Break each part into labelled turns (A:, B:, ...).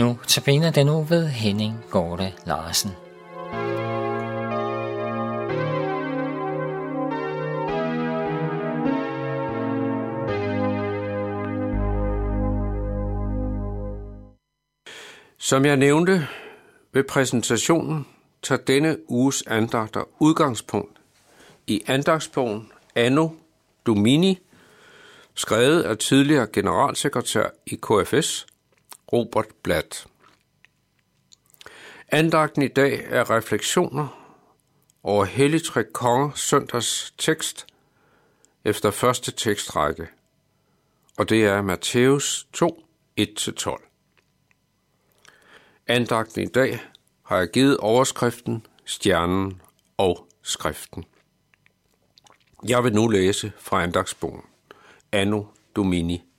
A: Nu tabiner den nu ved Henning Gorte Larsen.
B: Som jeg nævnte ved præsentationen, tager denne uges andagter udgangspunkt i andagsbogen Anno Domini, skrevet af tidligere generalsekretær i KFS, Robert Blatt. Andagten i dag er refleksioner over Hellig Tre Konger søndags tekst efter første tekstrække, og det er Matthæus 2, 1-12. Andagten i dag har jeg givet overskriften, stjernen og skriften. Jeg vil nu læse fra andagsbogen, Anno Domini.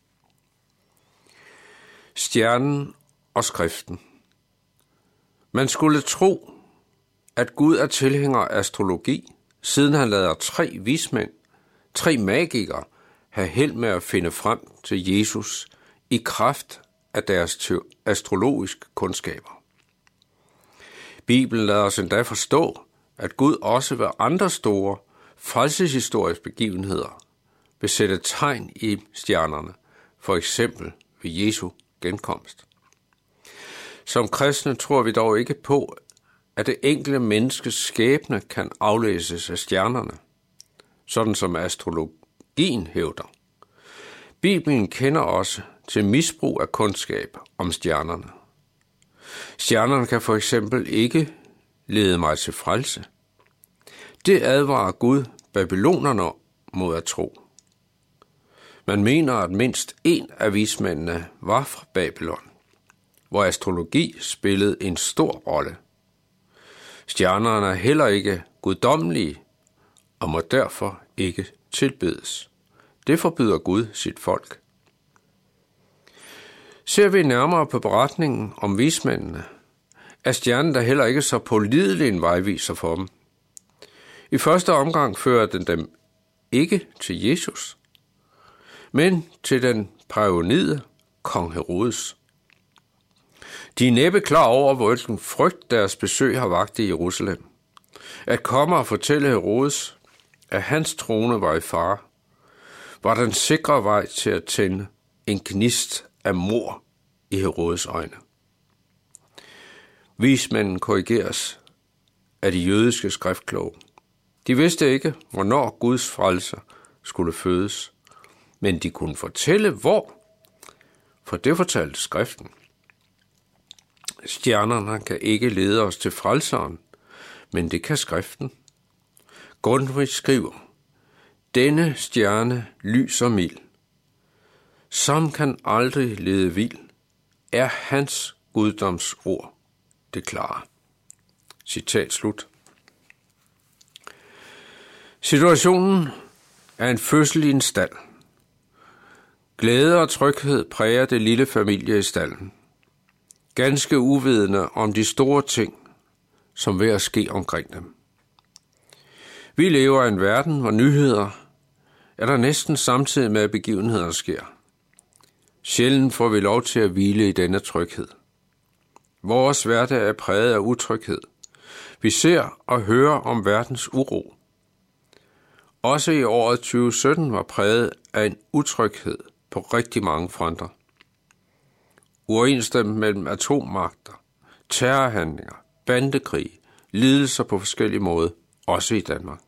B: Stjernen og skriften. Man skulle tro, at Gud er tilhænger af astrologi, siden han lader tre vismænd, tre magikere, have held med at finde frem til Jesus i kraft af deres astrologiske kundskaber. Bibelen lader os endda forstå, at Gud også ved andre store frelseshistoriske begivenheder vil sætte tegn i stjernerne, for eksempel ved Jesu genkomst. Som kristne tror vi dog ikke på, at det enkelte menneskes skæbne kan aflæses af stjernerne, sådan som astrologien hævder. Bibelen kender også til misbrug af kundskab om stjernerne. Stjernerne kan for eksempel ikke lede mig til frelse. Det advarer Gud babylonerne mod at tro. Man mener, at mindst en af vismændene var fra Babylon, hvor astrologi spillede en stor rolle. Stjernerne er heller ikke guddommelige og må derfor ikke tilbedes. Det forbyder Gud sit folk. Ser vi nærmere på beretningen om vismændene, er stjernen der heller ikke så pålidelig en vejviser for dem. I første omgang fører den dem ikke til Jesus, men til den paronide kong Herodes. De er næppe klar over, hvilken frygt deres besøg har vagt i Jerusalem. At komme og fortælle Herodes, at hans trone var i fare, var den sikre vej til at tænde en gnist af mor i Herodes øjne. Vismanden korrigeres af de jødiske skriftkloge. De vidste ikke, hvornår Guds frelser skulle fødes, men de kunne fortælle, hvor, for det fortalte skriften. Stjernerne kan ikke lede os til frelseren, men det kan skriften. Grundtvig skriver, denne stjerne lyser mild, som kan aldrig lede vild, er hans guddomsord det klare. Citat slut. Situationen er en fødsel i en stald. Glæde og tryghed præger det lille familie i stallen. Ganske uvidende om de store ting, som ved at ske omkring dem. Vi lever i en verden, hvor nyheder er der næsten samtidig med, at begivenheder sker. Sjældent får vi lov til at hvile i denne tryghed. Vores hverdag er præget af utryghed. Vi ser og hører om verdens uro. Også i året 2017 var præget af en utryghed på rigtig mange fronter. Uoverensstemmelse mellem atommagter, terrorhandlinger, bandekrig, lidelser på forskellige måder, også i Danmark.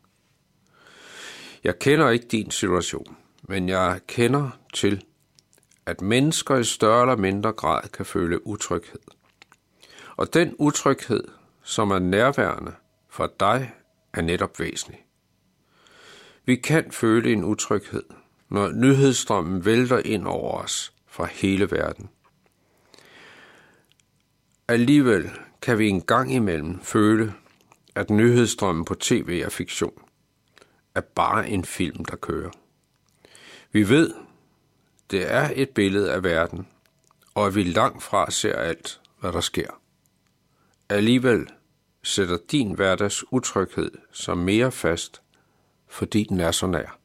B: Jeg kender ikke din situation, men jeg kender til, at mennesker i større eller mindre grad kan føle utryghed. Og den utryghed, som er nærværende for dig, er netop væsentlig. Vi kan føle en utryghed, når nyhedsstrømmen vælter ind over os fra hele verden. Alligevel kan vi en gang imellem føle, at nyhedsstrømmen på tv er fiktion, er bare en film, der kører. Vi ved, det er et billede af verden, og at vi langt fra ser alt, hvad der sker. Alligevel sætter din hverdags utryghed sig mere fast, fordi den er så nær.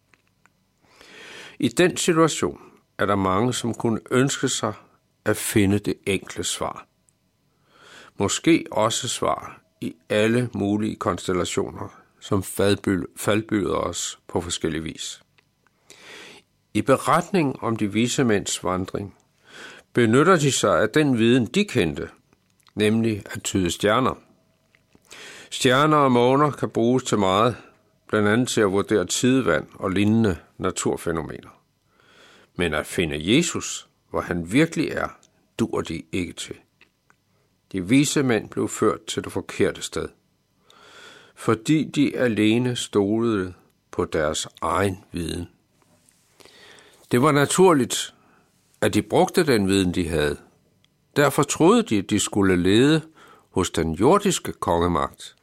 B: I den situation er der mange, som kunne ønske sig at finde det enkle svar måske også svar i alle mulige konstellationer, som faldbyder os på forskellige vis. I beretningen om de vise mænds vandring benytter de sig af den viden, de kendte, nemlig at tyde stjerner. Stjerner og måner kan bruges til meget, blandt andet til at vurdere tidevand og lignende naturfænomener. Men at finde Jesus, hvor han virkelig er, dur de ikke til. De vise mænd blev ført til det forkerte sted, fordi de alene stolede på deres egen viden. Det var naturligt, at de brugte den viden, de havde. Derfor troede de, at de skulle lede hos den jordiske kongemagt.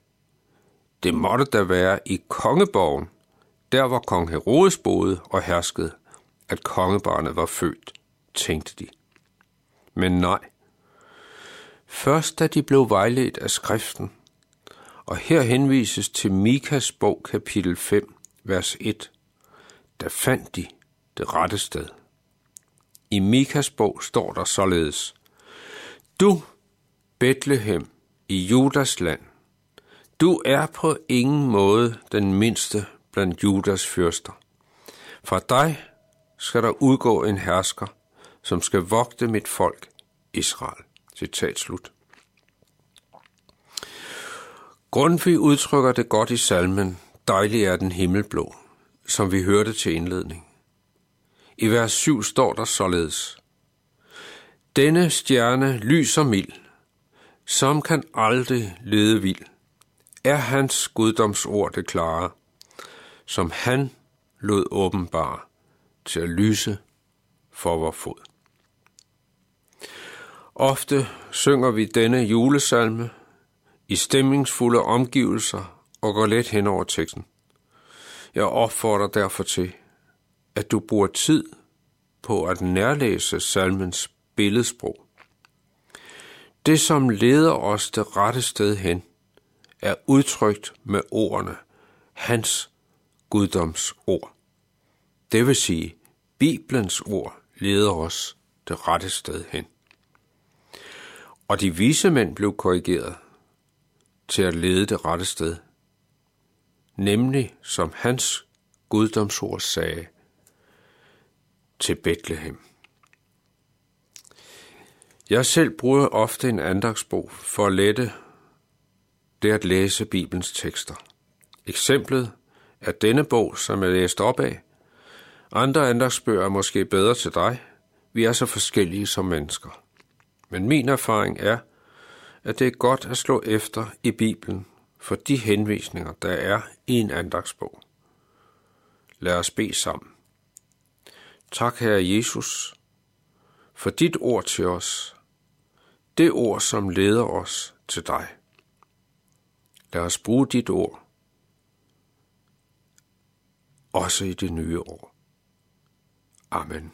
B: Det måtte da være i kongeborgen, der hvor kong Herodes boede og herskede, at kongebarnet var født, tænkte de. Men nej. Først da de blev vejledt af skriften, og her henvises til Mikas bog kapitel 5, vers 1, der fandt de det rette sted. I Mikas bog står der således, Du, Bethlehem, i Judas land, du er på ingen måde den mindste blandt Judas fyrster. Fra dig skal der udgå en hersker, som skal vogte mit folk, Israel. Citat slut. Grundtvig udtrykker det godt i salmen, Dejlig er den himmelblå, som vi hørte til indledning. I vers 7 står der således. Denne stjerne lyser mild, som kan aldrig lede vild, er hans guddomsord det klare, som han lod åbenbare til at lyse for vor fod. Ofte synger vi denne julesalme i stemningsfulde omgivelser og går let hen over teksten. Jeg opfordrer derfor til, at du bruger tid på at nærlæse salmens billedsprog. Det, som leder os det rette sted hen, er udtrykt med ordene hans guddoms ord. Det vil sige, Bibelens ord leder os det rette sted hen. Og de vise mænd blev korrigeret til at lede det rette sted, nemlig som hans guddomsord sagde, til Bethlehem. Jeg selv bruger ofte en andagsbog for at lette det at læse Bibelens tekster. Eksemplet er denne bog, som jeg læste op af. Andre andagsbøger er måske bedre til dig. Vi er så forskellige som mennesker. Men min erfaring er, at det er godt at slå efter i Bibelen for de henvisninger, der er i en andagsbog. Lad os bede sammen. Tak, Herre Jesus, for dit ord til os. Det ord, som leder os til dig. Lad os bruge dit ord, også i det nye år. Amen.